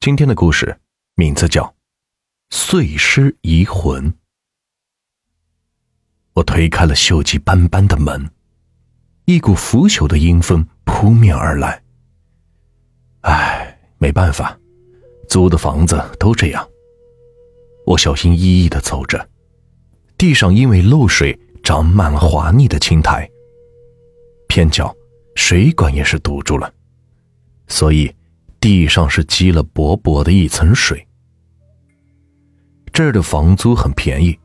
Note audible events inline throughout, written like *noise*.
今天的故事名字叫《碎尸移魂》。我推开了锈迹斑斑的门，一股腐朽的阴风扑面而来。唉，没办法，租的房子都这样。我小心翼翼的走着，地上因为漏水长满了滑腻的青苔，偏角水管也是堵住了，所以。地上是积了薄薄的一层水。这儿的房租很便宜，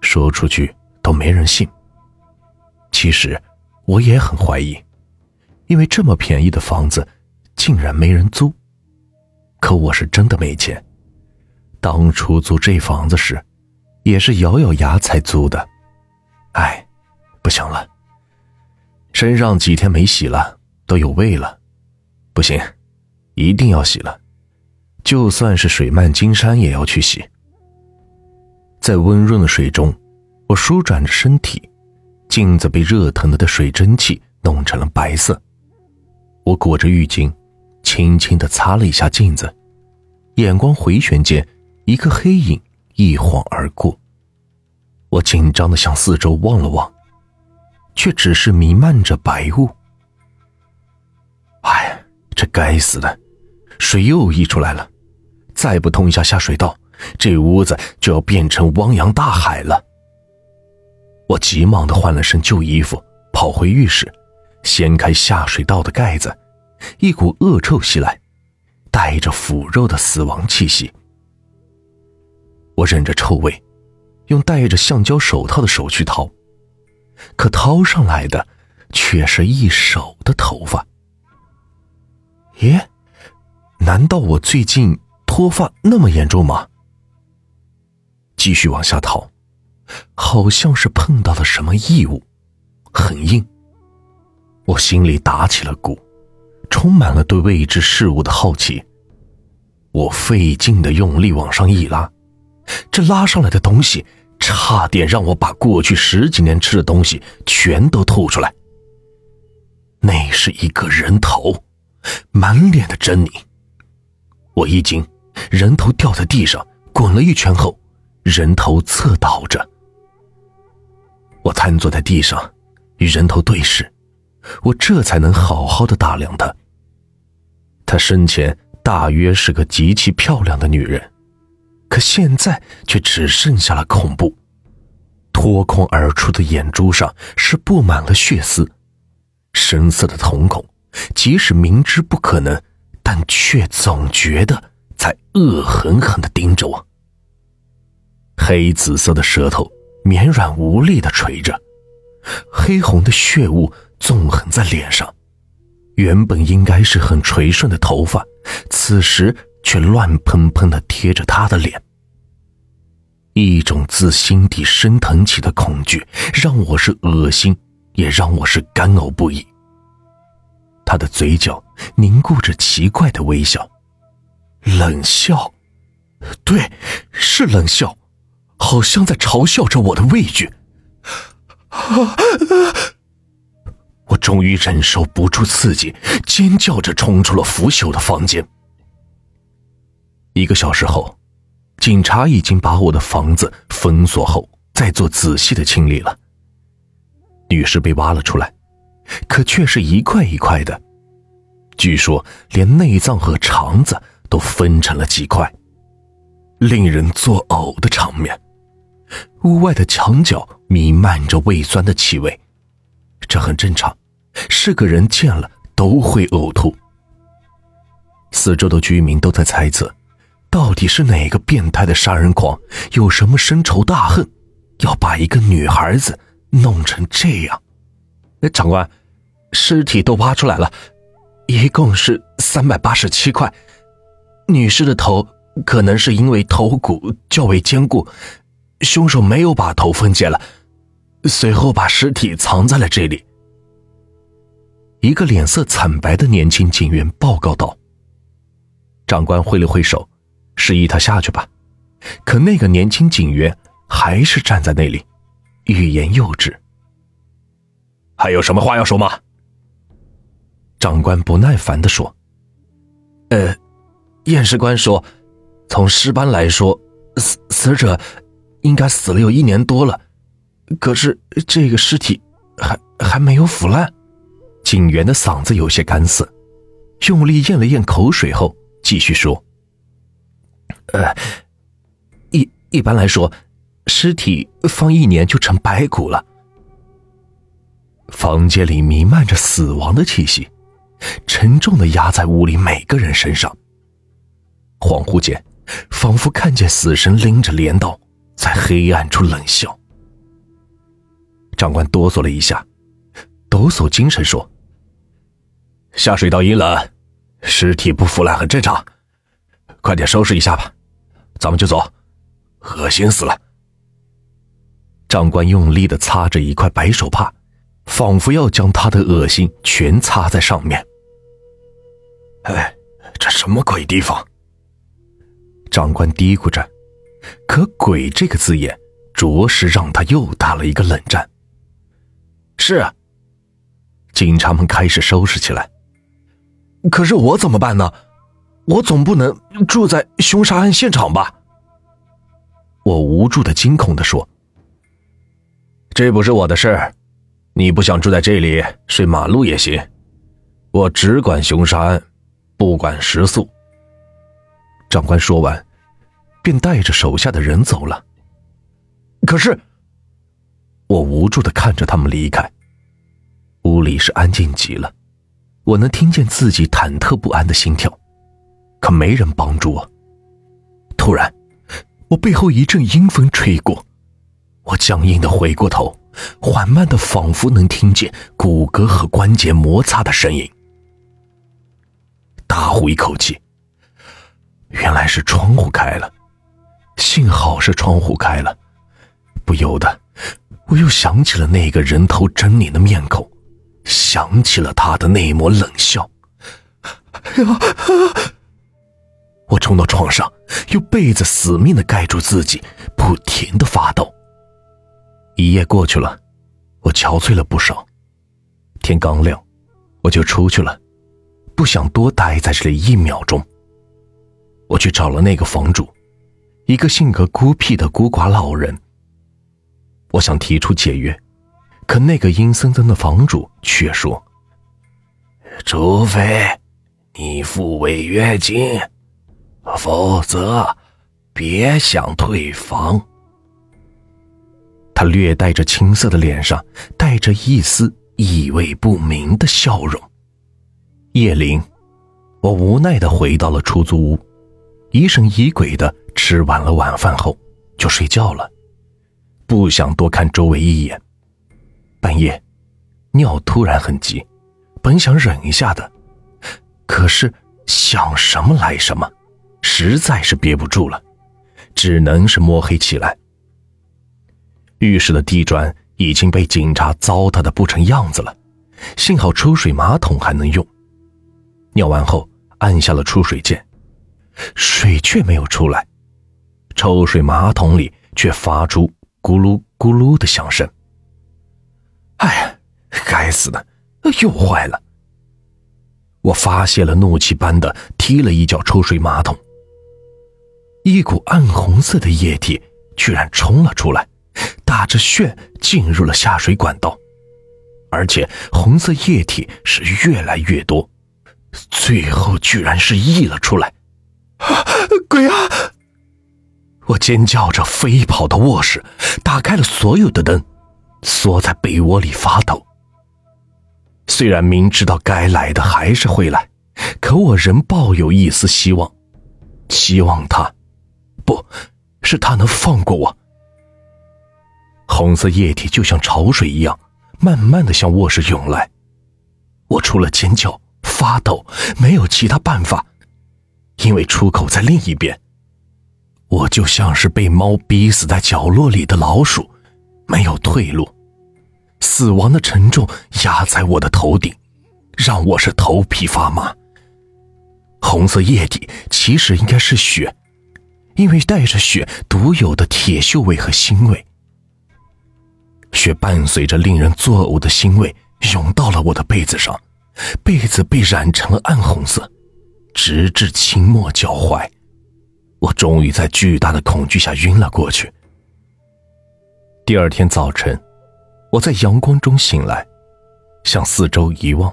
说出去都没人信。其实我也很怀疑，因为这么便宜的房子竟然没人租。可我是真的没钱，当初租这房子时，也是咬咬牙才租的。哎，不行了，身上几天没洗了，都有味了，不行。一定要洗了，就算是水漫金山也要去洗。在温润的水中，我舒展着身体，镜子被热腾腾的水蒸气弄成了白色。我裹着浴巾，轻轻的擦了一下镜子，眼光回旋间，一个黑影一晃而过。我紧张的向四周望了望，却只是弥漫着白雾。哎，这该死的！水又溢出来了，再不通一下下水道，这屋子就要变成汪洋大海了。我急忙的换了身旧衣服，跑回浴室，掀开下水道的盖子，一股恶臭袭来，带着腐肉的死亡气息。我忍着臭味，用戴着橡胶手套的手去掏，可掏上来的却是一手的头发。咦？难道我最近脱发那么严重吗？继续往下掏，好像是碰到了什么异物，很硬。我心里打起了鼓，充满了对未知事物的好奇。我费劲的用力往上一拉，这拉上来的东西差点让我把过去十几年吃的东西全都吐出来。那是一个人头，满脸的狰狞。我一惊，人头掉在地上，滚了一圈后，人头侧倒着。我瘫坐在地上，与人头对视，我这才能好好的打量他。他生前大约是个极其漂亮的女人，可现在却只剩下了恐怖。脱空而出的眼珠上是布满了血丝，深色的瞳孔，即使明知不可能。但却总觉得在恶狠狠的盯着我。黑紫色的舌头绵软无力的垂着，黑红的血雾纵横在脸上。原本应该是很垂顺的头发，此时却乱蓬蓬的贴着他的脸。一种自心底升腾起的恐惧，让我是恶心，也让我是干呕不已。他的嘴角凝固着奇怪的微笑，冷笑，对，是冷笑，好像在嘲笑着我的畏惧。我终于忍受不住刺激，尖叫着冲出了腐朽的房间。一个小时后，警察已经把我的房子封锁后，再做仔细的清理了。女尸被挖了出来。可却是一块一块的，据说连内脏和肠子都分成了几块，令人作呕的场面。屋外的墙角弥漫着胃酸的气味，这很正常，是个人见了都会呕吐。四周的居民都在猜测，到底是哪个变态的杀人狂，有什么深仇大恨，要把一个女孩子弄成这样。哎长官，尸体都挖出来了，一共是三百八十七块。女尸的头可能是因为头骨较为坚固，凶手没有把头分解了，随后把尸体藏在了这里。一个脸色惨白的年轻警员报告道。长官挥了挥手，示意他下去吧。可那个年轻警员还是站在那里，欲言又止。还有什么话要说吗？长官不耐烦的说：“呃，验尸官说，从尸斑来说，死死者应该死了有一年多了，可是这个尸体还还没有腐烂。警员的嗓子有些干涩，用力咽了咽口水后，继续说：“呃，一一般来说，尸体放一年就成白骨了。”房间里弥漫着死亡的气息，沉重的压在屋里每个人身上。恍惚间，仿佛看见死神拎着镰刀在黑暗处冷笑。长官哆嗦了一下，抖擞精神说。下水道阴冷，尸体不腐烂很正常，快点收拾一下吧，咱们就走，恶心死了。长官用力的擦着一块白手帕，仿佛要将他的恶心全擦在上面。哎，这什么鬼地方？长官嘀咕着，可“鬼”这个字眼，着实让他又打了一个冷战。是啊，警察们开始收拾起来。可是我怎么办呢？我总不能住在凶杀案现场吧？我无助的、惊恐的说：“这不是我的事你不想住在这里，睡马路也行。我只管凶杀案，不管食宿。”长官说完，便带着手下的人走了。可是，我无助的看着他们离开，屋里是安静极了。我能听见自己忐忑不安的心跳，可没人帮助我。突然，我背后一阵阴风吹过，我僵硬的回过头，缓慢的，仿佛能听见骨骼和关节摩擦的声音。大呼一口气，原来是窗户开了，幸好是窗户开了，不由得，我又想起了那个人头狰狞的面孔。想起了他的那一抹冷笑，*laughs* 我冲到床上，用被子死命的盖住自己，不停的发抖。一夜过去了，我憔悴了不少。天刚亮，我就出去了，不想多待在这里一秒钟。我去找了那个房主，一个性格孤僻的孤寡老人。我想提出解约。可那个阴森森的房主却说：“除非你付违约金，否则别想退房。”他略带着青涩的脸上带着一丝意味不明的笑容。夜临，我无奈的回到了出租屋，疑神疑鬼的吃完了晚饭后就睡觉了，不想多看周围一眼。半夜，尿突然很急，本想忍一下的，可是想什么来什么，实在是憋不住了，只能是摸黑起来。浴室的地砖已经被警察糟蹋的不成样子了，幸好抽水马桶还能用。尿完后按下了出水键，水却没有出来，抽水马桶里却发出咕噜咕噜的响声。哎呀，该死的，又坏了！我发泄了怒气般的踢了一脚抽水马桶，一股暗红色的液体居然冲了出来，打着旋进入了下水管道，而且红色液体是越来越多，最后居然是溢了出来！啊，鬼啊！我尖叫着飞跑到卧室，打开了所有的灯。缩在被窝里发抖。虽然明知道该来的还是会来，可我仍抱有一丝希望，希望他，不是他能放过我。红色液体就像潮水一样，慢慢的向卧室涌来。我除了尖叫、发抖，没有其他办法，因为出口在另一边。我就像是被猫逼死在角落里的老鼠。没有退路，死亡的沉重压在我的头顶，让我是头皮发麻。红色液体其实应该是血，因为带着血独有的铁锈味和腥味。血伴随着令人作呕的腥味涌到了我的被子上，被子被染成了暗红色，直至清末脚踝。我终于在巨大的恐惧下晕了过去。第二天早晨，我在阳光中醒来，向四周一望，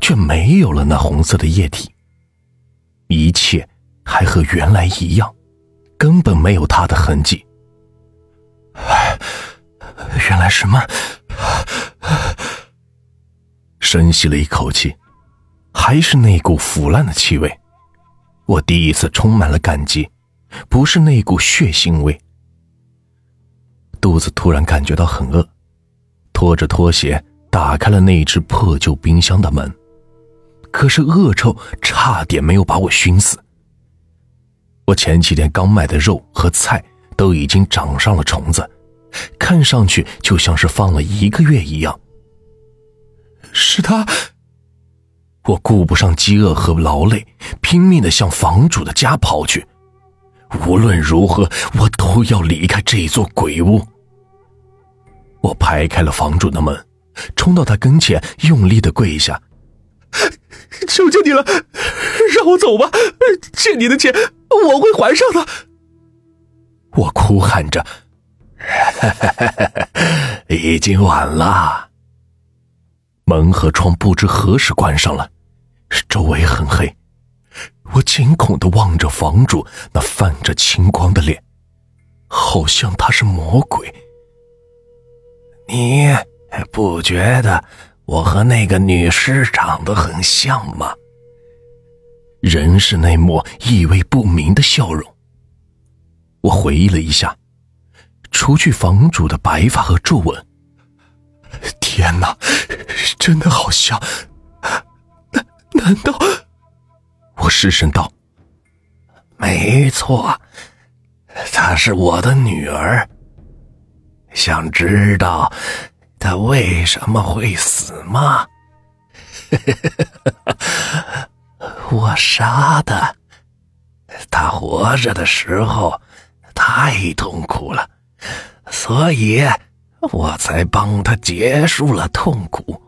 却没有了那红色的液体。一切还和原来一样，根本没有它的痕迹。原来什么？深吸了一口气，还是那股腐烂的气味。我第一次充满了感激，不是那股血腥味。肚子突然感觉到很饿，拖着拖鞋打开了那只破旧冰箱的门，可是恶臭差点没有把我熏死。我前几天刚买的肉和菜都已经长上了虫子，看上去就像是放了一个月一样。是他。我顾不上饥饿和劳累，拼命的向房主的家跑去。无论如何，我都要离开这座鬼屋。我拍开了房主的门，冲到他跟前，用力的跪下：“求求你了，让我走吧！欠你的钱我会还上的。”我哭喊着：“ *laughs* 已经晚了。”门和窗不知何时关上了。周围很黑，我惊恐的望着房主那泛着青光的脸，好像他是魔鬼。你不觉得我和那个女尸长得很像吗？仍是那抹意味不明的笑容。我回忆了一下，除去房主的白发和皱纹，天哪，真的好像。难道？我失声道：“没错，她是我的女儿。想知道她为什么会死吗？*laughs* 我杀的。她活着的时候太痛苦了，所以我才帮他结束了痛苦。”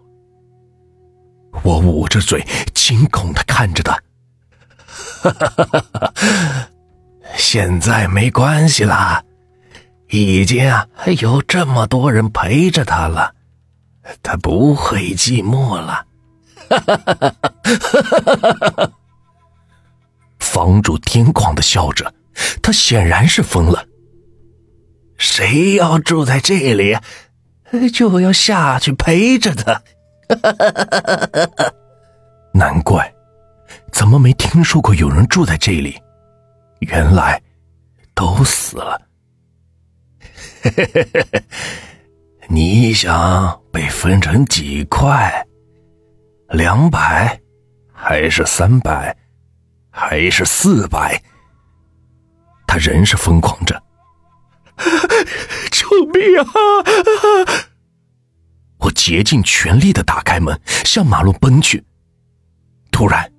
我捂着嘴，惊恐的看着他。*laughs* 现在没关系了，已经啊有这么多人陪着他了，他不会寂寞了。*laughs* 房主癫狂的笑着，他显然是疯了。谁要住在这里，*laughs* 就要下去陪着他。*laughs* 难怪，怎么没听说过有人住在这里？原来都死了。*laughs* 你想被分成几块？两百，还是三百，还是四百？他仍是疯狂着。*laughs* 救命啊！我竭尽全力的打开门，向马路奔去。突然，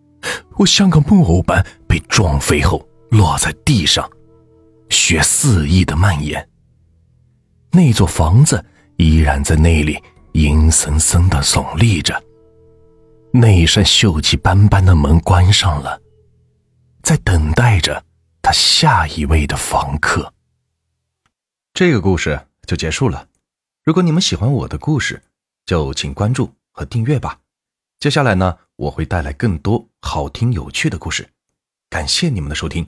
我像个木偶般被撞飞后落在地上，血肆意的蔓延。那座房子依然在那里阴森森的耸立着，那扇锈迹斑斑的门关上了，在等待着他下一位的房客。这个故事就结束了。如果你们喜欢我的故事，就请关注和订阅吧。接下来呢，我会带来更多好听有趣的故事。感谢你们的收听。